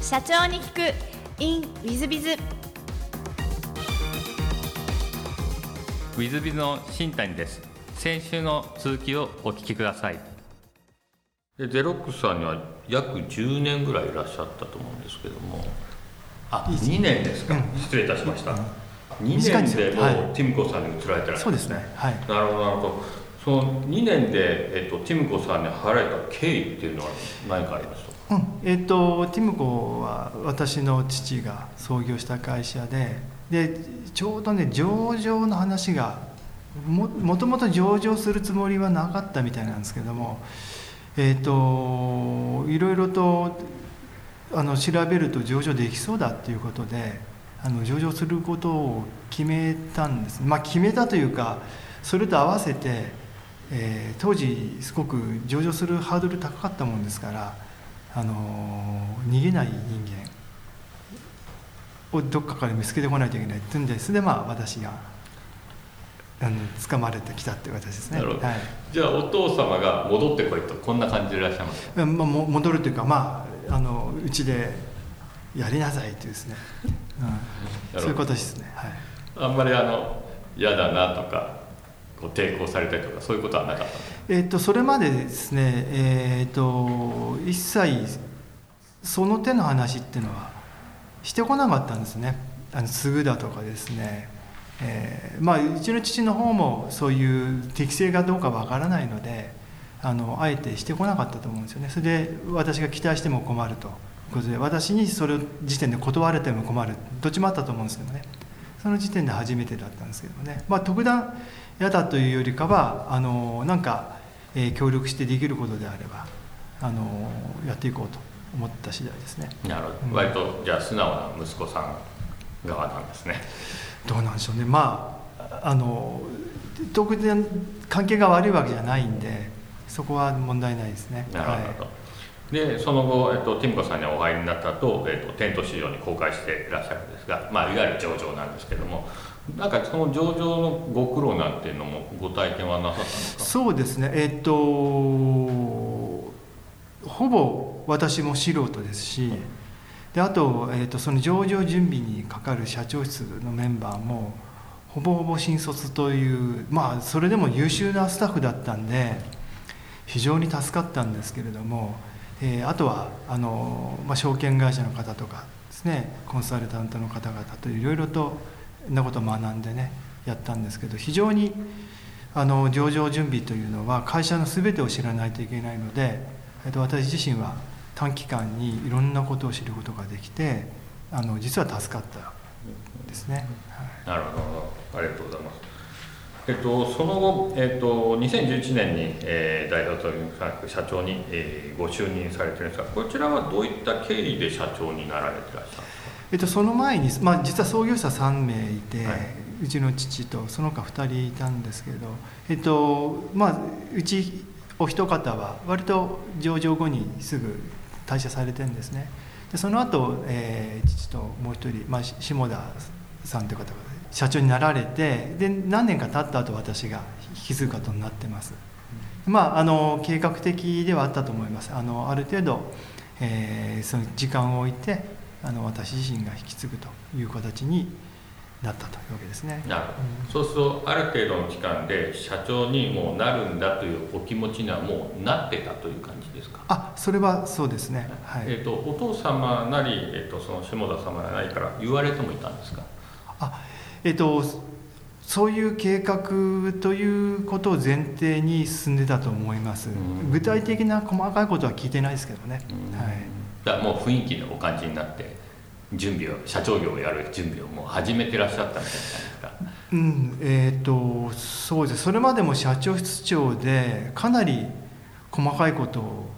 社長に聞く。In ウィズビズウィズビズの新谷です。先週の続きをお聞きください。でゼロックスさんには約10年ぐらいいらっしゃったと思うんですけども。あ2年ですか、失礼いたしました、2年でもうティムコさんに移られてらっしゃる。んですね、はい、なるほどなるほど。その2年で、えっと、ティムコさんに払えた経緯っていうのは何かありますか、うん。えっと、ティムコは私の父が創業した会社ででちょうどね上場の話がももともと上場するつもりはなかったみたいなんですけどもえっといろいろとあの調べると上場できそうだっていうことであの上場することを決めたんです。まあ決めたというかそれと合わせて、えー、当時すごく上場するハードル高かったもんですからあの逃げない人間をどっかから見つけてこないといけないっていうんでそれでまあ私があの掴まれてきたっていう形ですね、はい、じゃあお父様が戻ってこいとこんな感じでいらっしゃいますか、まあ、戻るというかまああのうちでやりなさいっていうですね、うん、そういうことですね、はい、あんまりあの嫌だなとかこう抵抗されたりとかそういうことはなかったえっとそれまでですねえー、っと一切その手の話っていうのはしてこなかったんですね。あのすぐだとかですね。えー、まあうちの父の方もそういう適性がどうかわからないのであのあえてしてこなかったと思うんですよね。それで私が期待しても困るということで私にそれを時点で断れても困る。どっちもあったと思うんですけどね。その時点で初めてだったんですけどね。まあ特段嫌だというよりかはあのなんか、えー、協力してできることであればあのやっていこうと思った次第ですね。なるほど、うん、割とじゃあ素直な息子さん側なんですね。どうなんでしょうね。まああの特に関係が悪いわけじゃないんでそこは問題ないですね。なるほど、はい。でその後、えっと、ティムコさんにお入りになった後、えっと、テント市場に公開していらっしゃるんですが、まあ、いわゆる上場なんですけどもなんかその上場のご苦労なんていうのもご体験はなさったんですか？そうですね。えっとほぼ私も素人ですし、であと,、えーと、その上場準備にかかる社長室のメンバーもほぼほぼ新卒というまあそれでも優秀なスタッフだったんで非常に助かったんですけれども、えー、あとはあの、まあ、証券会社の方とかですねコンサルタントの方々といろいろとなことを学んでねやったんですけど非常にあの上場準備というのは会社の全てを知らないといけないので、えー、と私自身は短期間にいろんなことを知ることができてあの実は助かったですね、はい、なるほど。ありがとうございます。えっと、その後、えっと、2011年に、えー、大表取締社長に、えー、ご就任されてるんですがこちらはどういった経緯で社長になられてらっしゃるんですか、えっと、その前に、まあ、実は創業者3名いて、はい、うちの父とその他2人いたんですけど、えっとまあ、うちお一方は割と上場後にすぐ退社されてるんですね。でその後、えー、父ともう一人、まあ、下田さんという方が社長になられてで何年か経った後私が引き継ぐことになってます、まああの計画的ではあったと思います。あのある程度、えー、その時間を置いてあの私自身が引き継ぐという形になったというわけですね。なるほど、うん、そうするとある程度の期間で社長にもうなるんだというお気持ちにはもうなってたという感じですか？あそれはそうですね、はい。えーと、お父様なり、えーと、その下田様なりから言われてもいたんですか？あえっ、ー、とそういう計画ということを前提に進んでたと思います、具体的な細かいことは聞いてないですけどね、はい、だもう雰囲気のお感じになって準備を社長業をやる準備をもう始めてらっしゃったみたいなですか。うんえっ、ー、とそうです。それまでも社長室長でかなり細かいことを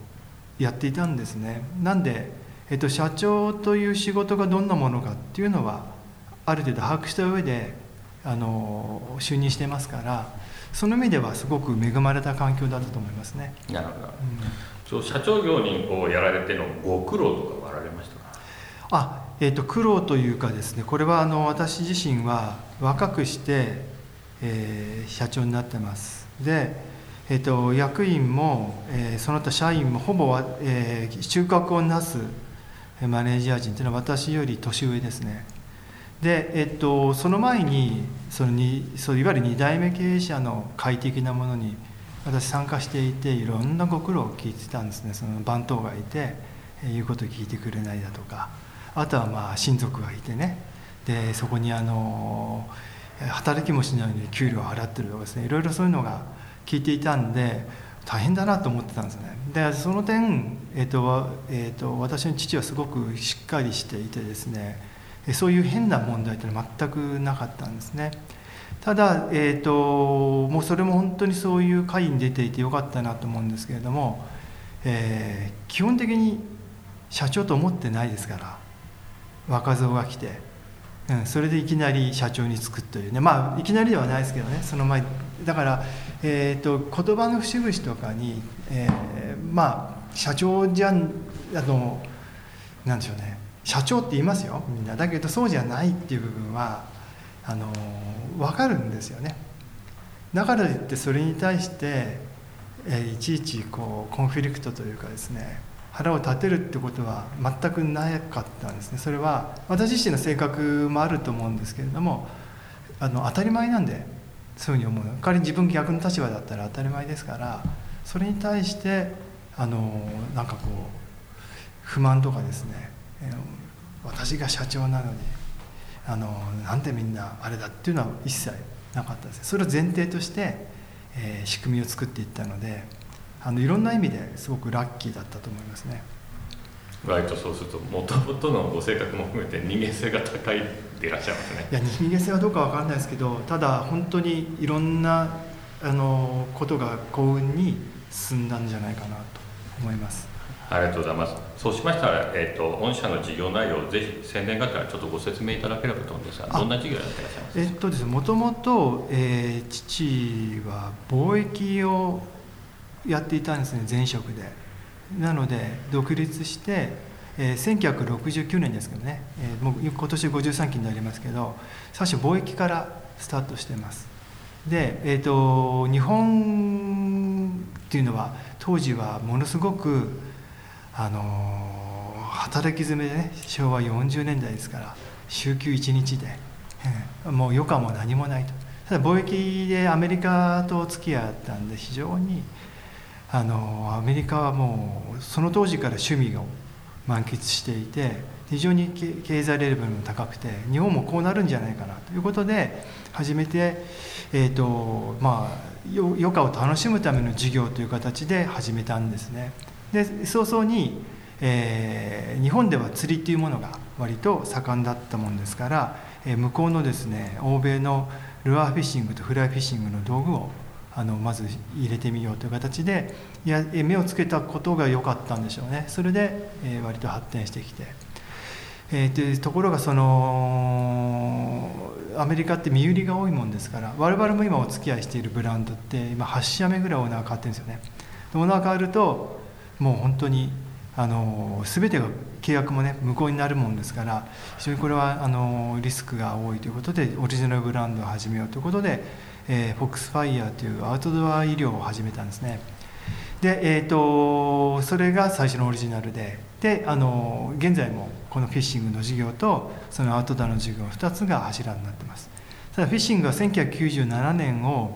やっていたんですね。なんで、えーと、社長という仕事がどんなものかっていうのはある程度把握した上であの就任してますからその意味ではすごく恵まれた環境だったと思いますね。なるほど、うん、そう社長業にこうやられてのご苦労とかはあられましたか？あえーと、苦労というかですねこれはあの私自身は若くして、えー、社長になってます。で、えーと、役員も、えー、その他社員もほぼ、えー、収穫をなす、マネージャー陣っていうのは私より年上ですね。で、えっと、その前にそのにそういわゆる2代目経営者の快適なものに私参加していていろんなご苦労を聞いてたんですね。その番頭がいて言うことを聞いてくれないだとか。あとはまあ親族がいてね。でそこにあの働きもしないのに給料を払ってるとかですね。いろいろそういうのが聞いていたんで大変だなと思ってたんですね。でその点、えーとえーと、私の父はすごくしっかりしていてですね。そういう変な問題っていうのは全くなかったんですね。ただ、えーと、もうそれも本当にそういう会に出ていてよかったなと思うんですけれども、えー、基本的に社長と思ってないですから若造が来て、うん、それでいきなり社長に就くというね。まあいきなりではないですけどねその前だから、えーと、言葉の節々とかに、えー、まあ社長じゃんあのなんでしょうね。社長って言いますよみんな。だけどそうじゃないっていう部分はあの分かるんですよね。だからといってそれに対して、えー、いちいちこうコンフリクトというかですね腹を立てるってことは全くなかったんですね。それは私自身の性格もあると思うんですけれどもあの当たり前なんでそういうふうに思う。仮に自分逆の立場だったら当たり前ですからそれに対してあのなんかこう不満とかですね、えー、私が社長なのにあのなんでみんなあれだっていうのは一切なかったですそれを前提として、えー、仕組みを作っていったのであのいろんな意味ですごくラッキーだったと思いますね。割とそうするともともとのご性格も含めて人間性が高いでいらっしゃいますね。いや人間性はどうか分かんないですけどただ本当にいろんなあのことが幸運に進んだんじゃないかなと思いますありがとうございます。そうしましたら、えーと、御社の事業内容をぜひ宣伝がてらちょっとご説明いただければと思うんですがどんな事業やってらっしゃいますえっとですねもともと、えー、父は貿易をやっていたんですね前職で。なので独立して、えー、1969年ですけどね、えー、もう今年53期になりますけど最初貿易からスタートしてます。で、えーと、日本っていうのは当時はものすごくあの働き詰めでね昭和40年代ですから週休1日で、えー、もう余暇も何もないとただ貿易でアメリカとお付き合いあったんで非常にあのアメリカはもうその当時から趣味を満喫していて非常に経済レベルも高くて日本もこうなるんじゃないかなということで初めて、えーとまあ、余暇を楽しむための事業という形で始めたんですね。で早々に、えー、日本では釣りっていうものが割と盛んだったもんですから、えー、向こうのですね欧米のルアーフィッシングとフライフィッシングの道具をあのまず入れてみようという形でいや目をつけたことが良かったんでしょうね。それで、えー、割と発展してきて、えー、でところがそのアメリカって身売りが多いもんですから我々も今お付き合いしているブランドって今8社目ぐらいオーナー変わってるんですよね。オーナー変わるともう本当にあの全てが契約もね無効になるもんですから非常にこれはあのリスクが多いということでオリジナルブランドを始めようということでえー、フォックスファイヤーというアウトドア医療を始めたんですね。で、えーと、それが最初のオリジナルでであの現在もこのフィッシングの事業とそのアウトドアの事業2つが柱になってます。ただフィッシングは1997年を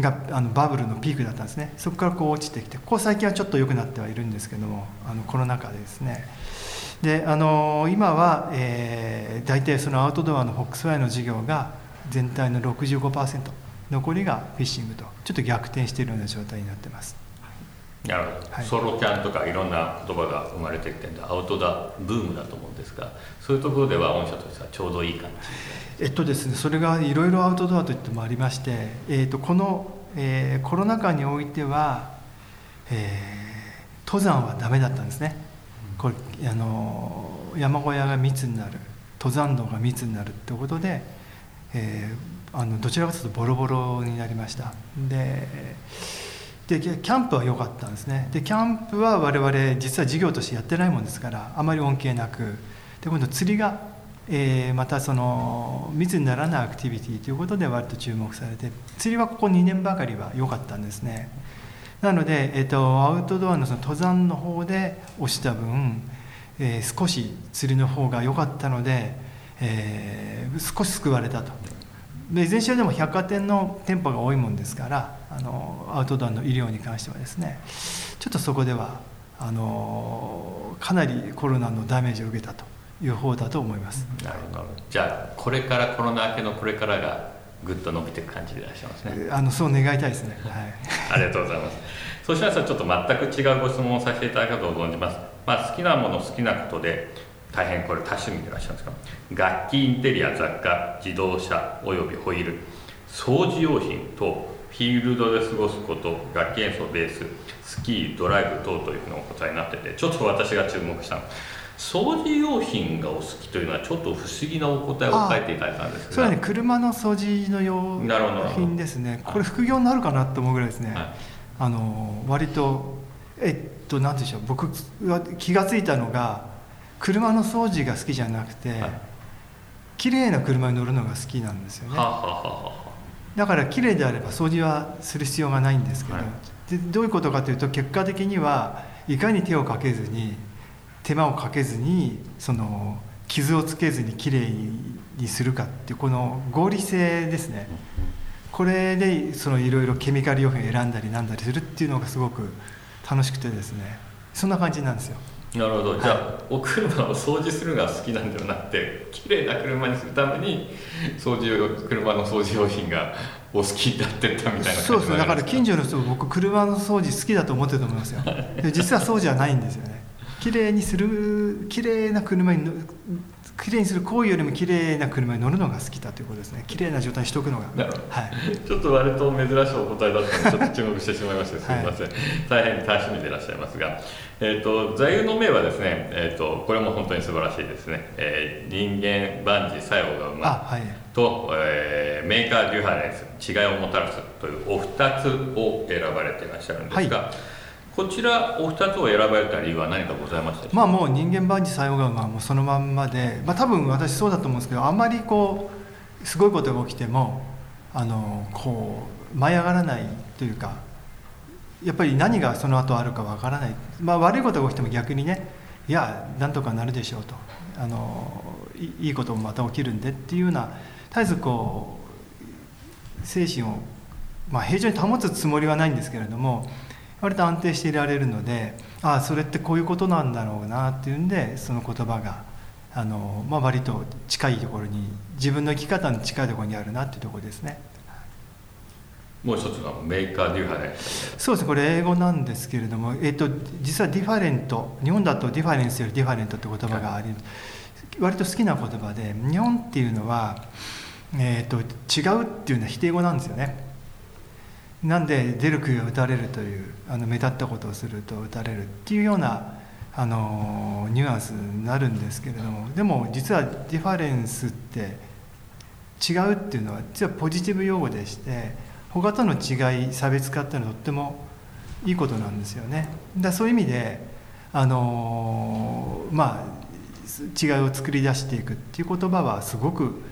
があのバブルのピークだったんですね。そこからこう落ちてきてここ最近はちょっと良くなってはいるんですけどもあのコロナ禍でですね。であの今は、えー、大体そのアウトドアのフォックスファイヤーの事業が全体の65%残りがフィッシングとちょっと逆転しているような状態になってます。なるほど、はい、ソロキャンとかいろんな言葉が生まれてきてるんでアウトドアブームだと思うんですがそういうところでは御社としてはちょうどいい感じえっとですねそれがいろいろアウトドアといってもありまして、えー、とこの、えー、コロナ禍においては、えー、登山はダメだったんですね、これあの山小屋が密になる登山道が密になるってことで、えー、あのどちらかというとボロボロになりました。ででキャンプは良かったんですね。でキャンプは我々実は事業としてやってないもんですからあまり恩恵なく。で今度釣りが、えー、またその密にならないアクティビティということで割と注目されて釣りはここ2年ばかりは良かったんですね。なので、えーと、アウトドアのその登山の方で押した分、えー少し釣りの方が良かったので、えー少し救われたと。でいずれにしろでも百貨店の店舗が多いもんですからあのアウトドアの医療に関してはですねちょっとそこではあのかなりコロナのダメージを受けたという方だと思います。なるほどじゃあこれからコロナ明けのこれからがぐっと伸びていく感じでいらっしゃいますねあのそう願いたいですね。はい。ありがとうございます。そうしましたらちょっと全く違うご質問をさせていただくと存じます。まあ、好きなもの好きなことで大変これ多趣味でいらっしゃるんですか？楽器インテリア雑貨自動車およびホイール。掃除用品とフィールドで過ごすこと楽器演奏ベーススキードライブ等というふうなお答えになっててちょっと私が注目したの。掃除用品がお好きというのはちょっと不思議なお答えを書いていただいたんですが。それはね。車の掃除の用品ですね。これ副業になるかなと思うぐらいですね。はい。あの割とえっと何でしょう。僕は気が付いたのが車の掃除が好きじゃなくて、はい。綺麗な車に乗るのが好きなんですよね。はあ、だから綺麗であれば掃除はする必要がないんですけど、はい。でどういうことかというと結果的にはいかに手をかけずに手間をかけずにその傷をつけずに綺麗にするかっていうこの合理性ですね。これでそのいろいろケミカル用品を選んだりなんだりするっていうのがすごく楽しくてですね。そんな感じなんですよなるほど。じゃあ、お車を掃除するのが好きなんではなくて綺麗な車にするために掃除用車の掃除用品がお好きになってったみたいなそうですね。だから近所所の人僕車の掃除好きだと思ってると思いますよ。で実はそうじゃないんですよね綺麗にする綺麗な車にの綺麗にする行為よりも綺麗な車に乗るのが好きだということですね。綺麗な状態にしておくのが。はい。ちょっと割と珍しいお答えだったのでちょっと注目してしまいましてすみません、大変多趣味でいらっしゃいますが、えー、と座右の銘はですね、えー、とこれも本当に素晴らしいですね、えー人間万事作用がうまいあはい。と、えーメーカーデュファレンス違いをもたらすというお二つを選ばれていらっしゃるんですが、こちらお二つを選ばれた理由は何かございましたまあもう人間万事作用がまあもうそのまんまで、まあ、多分私そうだと思うんですけどあんまりこうすごいことが起きてもあのこう舞い上がらないというかやっぱり何がその後あるかわからない、まあ、悪いことが起きても逆にねいやなんとかなるでしょうと。あのいいいこともまた起きるんでっていうような絶えずこう精神を、まあ、平常に保つつもりはないんですけれども割と安定していられるのでああそれってこういうことなんだろうなっていうんでその言葉があの、まあ、割と近いところに自分の生き方に近いところにあるなっていうところですね。もう一つのメーカーデュファレンスそうですねこれ英語なんですけれども、えっと実は different 日本だと difference より different って言葉があり、割と好きな言葉で日本っていうのは、えっと違うっていうのは否定語なんですよねなんで出る杭は打たれるというあの目立ったことをすると打たれるっていうようなあのニュアンスになるんですけれどもでも実は difference って違うっていうのは実はポジティブ用語でして他との違い差別化っていうのはとってもいいことなんですよね。だそういう意味であのまあ違いを作り出していくっていう言葉はすごく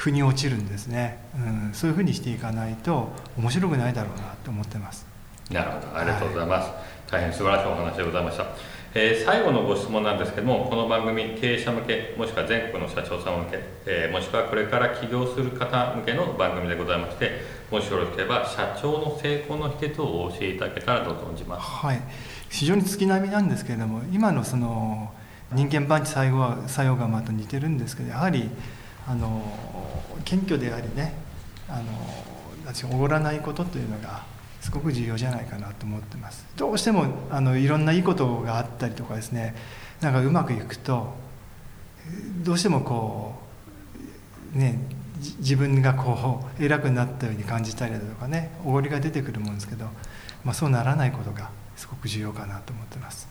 腑に落ちるんですね、うん、そういうふうにしていかないと面白くないだろうなと思ってます。なるほど。ありがとうございます、大変素晴らしいお話でございました、えー最後のご質問なんですけどもこの番組経営者向けもしくは全国の社長さん向け、えーもしくはこれから起業する方向けの番組でございましてもしよろしければ社長の成功の秘訣をお教えいただけたらと存じます。はい、非常に月並みなんですけれども今のその人間番地作用作用釜と似てるんですけどやはりあの謙虚でありねあのおごらないことというのがすごく重要じゃないかなと思ってます。どうしてもあのいろんないいことがあったりとかですねなんかうまくいくとどうしてもこうねじ自分がこう偉くなったように感じたりだとかねおごりが出てくるもんですけど、まあ、そうならないことがすごく重要かなと思ってます。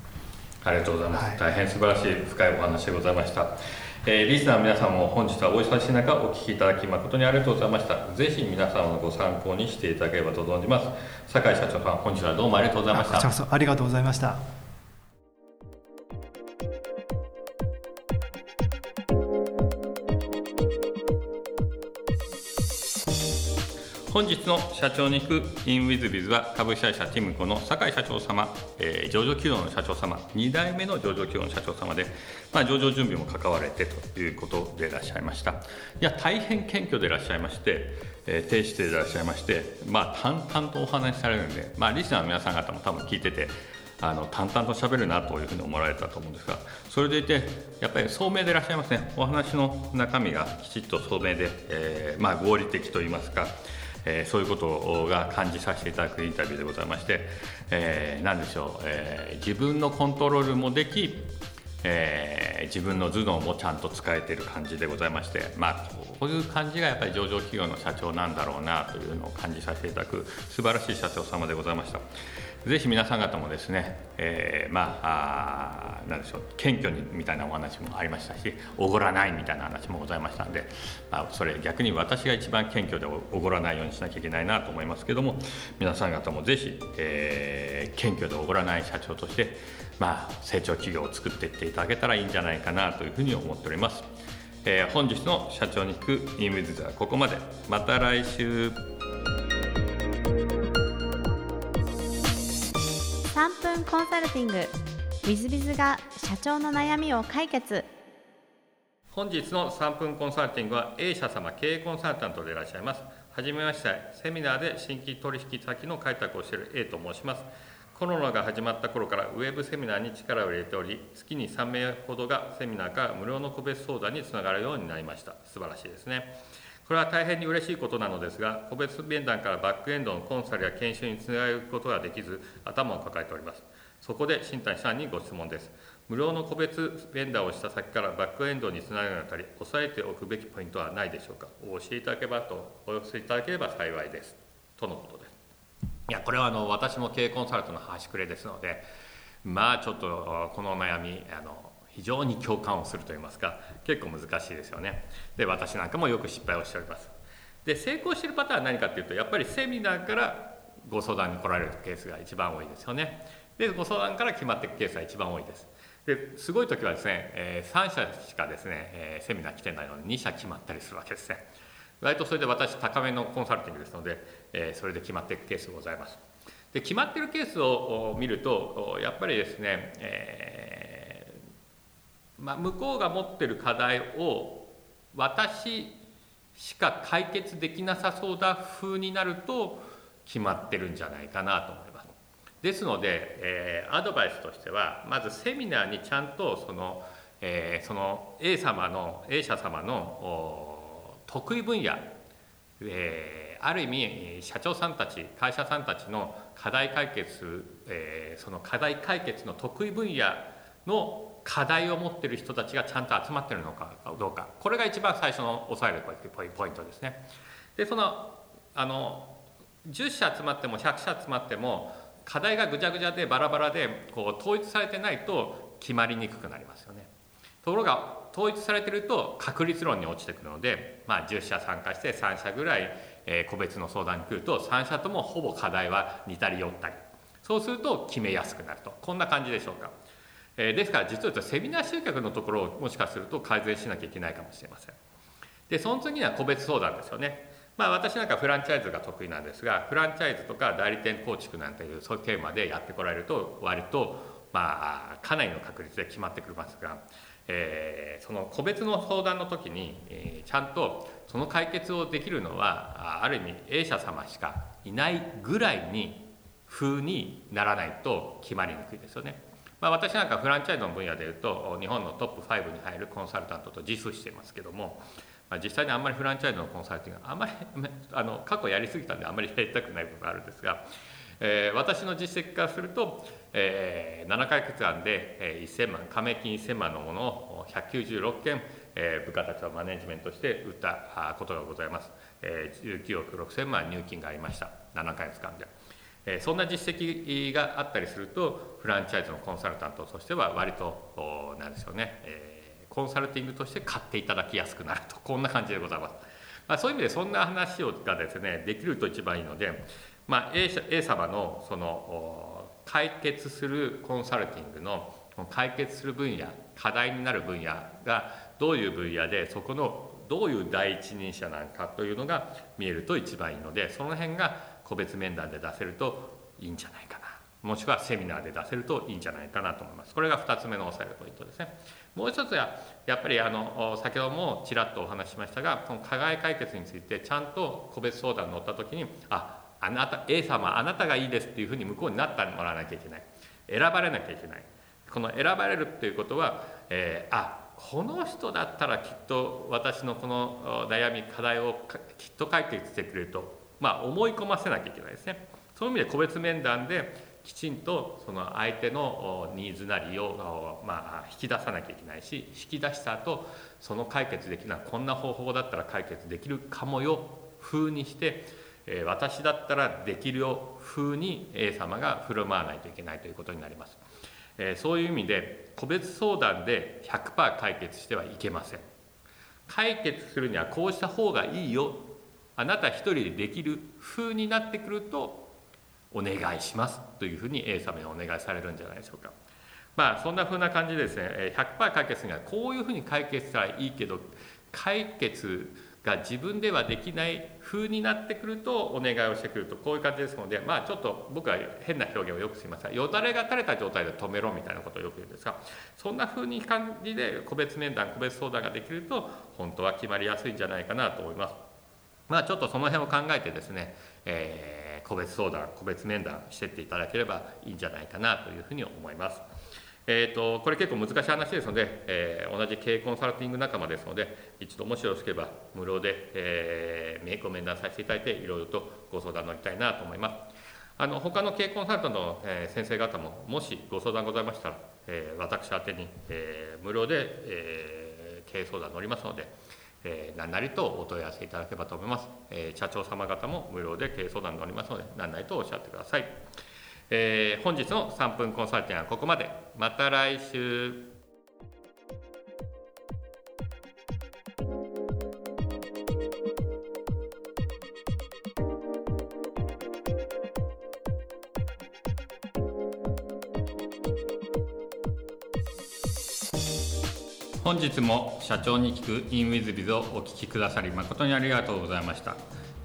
ありがとうございます、はい。大変素晴らしい深いお話でございました、えーリスナーの皆さんも本日はお忙しい中お聞きいただき誠にありがとうございました。ぜひ皆様のご参考にしていただければと存じます。酒井社長さん本日はどうもありがとうございました。あありがとうございました。本日の社長に行く in with biz は株式会社ティムコの酒井社長様、えー、上場企業の社長様2代目の上場企業の社長様で、まあ、上場準備も関われてということでいらっしゃいました。いや大変謙虚でいらっしゃいまして、えー、低姿勢でいらっしゃいまして、まあ、淡々とお話しされるんで、まあ、リスナーの皆さん方も多分聞いててあの淡々としゃべるなというふうに思われたと思うんですがそれでいてやっぱり聡明でいらっしゃいますねお話の中身がきちっと聡明で、えー、まあ、合理的といいますかえー、そういうことが感じさせていただくインタビューでございまして、えー、何でしょう、えー、自分のコントロールもでき、えー、自分の頭脳もちゃんと使えている感じでございまして、まあ、こういう感じがやっぱり上場企業の社長なんだろうなというのを感じさせていただく素晴らしい社長様でございました。ぜひ皆さん方もですね、えー、まああなんでしょう謙虚にみたいなお話もありましたしおごらないみたいな話もございましたんで、まあ、それ逆に私が一番謙虚でおごらないようにしなきゃいけないなと思いますけども皆さん方もぜひ、えー、謙虚でおごらない社長として、まあ、成長企業を作っていっていただけたらいいんじゃないかなというふうに思っております。えー、本日の社長に行くインウィズはここまでまた来週3分コンサルティング。w i z b i が社長の悩みを解決。本日の3分コンサルティングは A 社様経営コンサルタントでいらっしゃいます。はじめましてセミナーで新規取引先の開拓をしている A と申します。コロナが始まった頃からウェブセミナーに力を入れており月に3名ほどがセミナーから無料の個別相談につながるようになりました。素晴らしいですね。これは大変に嬉しいことなのですが、個別面談からバックエンドのコンサルや研修につながることができず、頭を抱えております。そこで新谷さんにご質問です。無料の個別面談をした先からバックエンドにつながるにあたり、押さえておくべきポイントはないでしょうか。お教えいただければと、お寄せいただければ幸いです。とのことです。いや、これはあの私も経営コンサルトの端くれですので、まあちょっとこの悩み、あの非常に共感をするといいますか結構難しいですよね。で私なんかもよく失敗をしております。で成功してるパターンは何かっていうとやっぱりセミナーからご相談に来られるケースが一番多いですよね。でご相談から決まっていくケースが一番多いです。ですごい時はですね、え、3社しかですね、え、セミナー来てないのに2社決まったりするわけですね。割とそれで私高めのコンサルティングですので、え、それで決まっていくケースございます。で決まってるケースを見るとやっぱりですね、えまあ、向こうが持ってる課題を私しか解決できなさそうだ風になると決まってるんじゃないかなと思います。ですので、えー、アドバイスとしてはまずセミナーにちゃんとその,、えー、その A 様の A 社様の得意分野、えー、ある意味社長さんたち会社さんたちの課題解決、えー、その課題解決の得意分野の課題を持ってる人たちがちゃんと集まってるのかどうかこれが一番最初の押さえるポイントですね。でそのあの10社集まっても100社集まっても課題がぐちゃぐちゃでバラバラでこう統一されてないと決まりにくくなりますよね。ところが統一されてると確率論に落ちてくるので、まあ、10社参加して3社ぐらい、え個別の相談に来ると3社ともほぼ課題は似たり寄ったりそうすると決めやすくなるとこんな感じでしょうか。えですから実はセミナー集客のところをもしかすると改善しなきゃいけないかもしれませんでその次には個別相談ですよねまあ私なんかフランチャイズが得意なんですがフランチャイズとか代理店構築なんていうそういうテーマでやってこられると割とまあかなりの確率で決まってくるますが、えー、その個別の相談の時に、え、ちゃんとその解決をできるのはある意味 A 社様しかいないぐらいに風にならないと決まりにくいですよね。まあ、私なんかフランチャイズの分野でいうと日本のトップ5に入るコンサルタントと自負していますけども、まあ、実際にあんまりフランチャイズのコンサルティングあんまり あの過去やりすぎたんであんまりやりたくない部分があるんですが、えー、私の実績からすると、えー、7ヶ月間で、えー、1000万加盟金1000万のものを196件、えー、部下たちをマネジメントして売ったことがございます、えー、19億6000万入金がありました7ヶ月間で。えそんな実績があったりするとフランチャイズのコンサルタントとしては割と何でしょうね、えコンサルティングとして買っていただきやすくなるとこんな感じでございます。まあ、そういう意味でそんな話をがですねできると一番いいので、ま、A, A 様のその解決するコンサルティングの解決する分野課題になる分野がどういう分野でそこのどういう第一人者なのかというのが見えると一番いいのでその辺が個別面談で出せるといいんじゃないかな。もしくはセミナーで出せるといいんじゃないかなと思います。これが2つ目の押さえるポイントですね。もう一つはやっぱりあの先ほどもちらっとお話ししましたがこの課外解決についてちゃんと個別相談に乗った時にああなた A 様あなたがいいですっていうふうに向こうになってもらわなきゃいけない。選ばれなきゃいけない。この選ばれるっていうことは、えー、あこの人だったらきっと私のこの悩み課題をきっと解決してくれると、まあ、思い込ませなきゃいけないですね。そういう意味で個別面談できちんとその相手のニーズなりを、まあ、引き出さなきゃいけないし引き出した後その解決できるのはこんな方法だったら解決できるかもよ風にして私だったらできるよ風に A 様が振る舞わないといけないということになります、えそういう意味で個別相談で100%解決してはいけません。解決するにはこうした方がいいよ。あなた一人でできる風になってくるとお願いします。というふうに A 様にお願いされるんじゃないでしょうか。まあそんな風な感じでですね100%解決にはこういうふうに解決したらいいけど解決が自分ではできない風になってくるとお願いをしてくるとこういう感じですのでまあちょっと僕は変な表現をよくすみませんよだれが垂れた状態で止めろみたいなことをよく言うんですがそんな風に感じで個別面談個別相談ができると本当は決まりやすいんじゃないかなと思います。まあちょっとその辺を考えてですね、えー、個別相談個別面談してっていただければいいんじゃないかなというふうに思います。えーと、これ結構難しい話ですので、えー、同じ経営コンサルティング仲間ですので一度もしよろしければ無料で、えー、ご面談させていただいていろいろとご相談乗りたいなと思います。あの他の経営コンサルタントの、えー、先生方ももしご相談ございましたら、えー、私宛に、え、無料で、え、経営相談乗りますので、え、何なりとお問い合わせいただければと思います、え、社長様方も無料で経営相談乗りますので何なりとおっしゃってください。えー、本日の3分コンサルティングはここまでまた来週本日も社長に聞く in with biz をお聞きくださり誠にありがとうございました。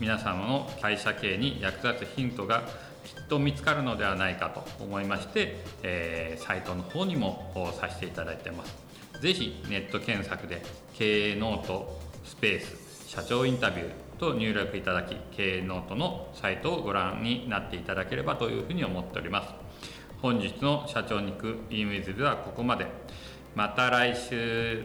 皆様の会社経営に役立つヒントがきっと見つかるのではないかと思いまして、えー、サイトの方にもさせていただいてます。是非ネット検索で経営ノートスペース社長インタビューと入力いただき経営ノートのサイトをご覧になっていただければというふうに思っております。本日の社長に行く e ムイズではここまで。また来週。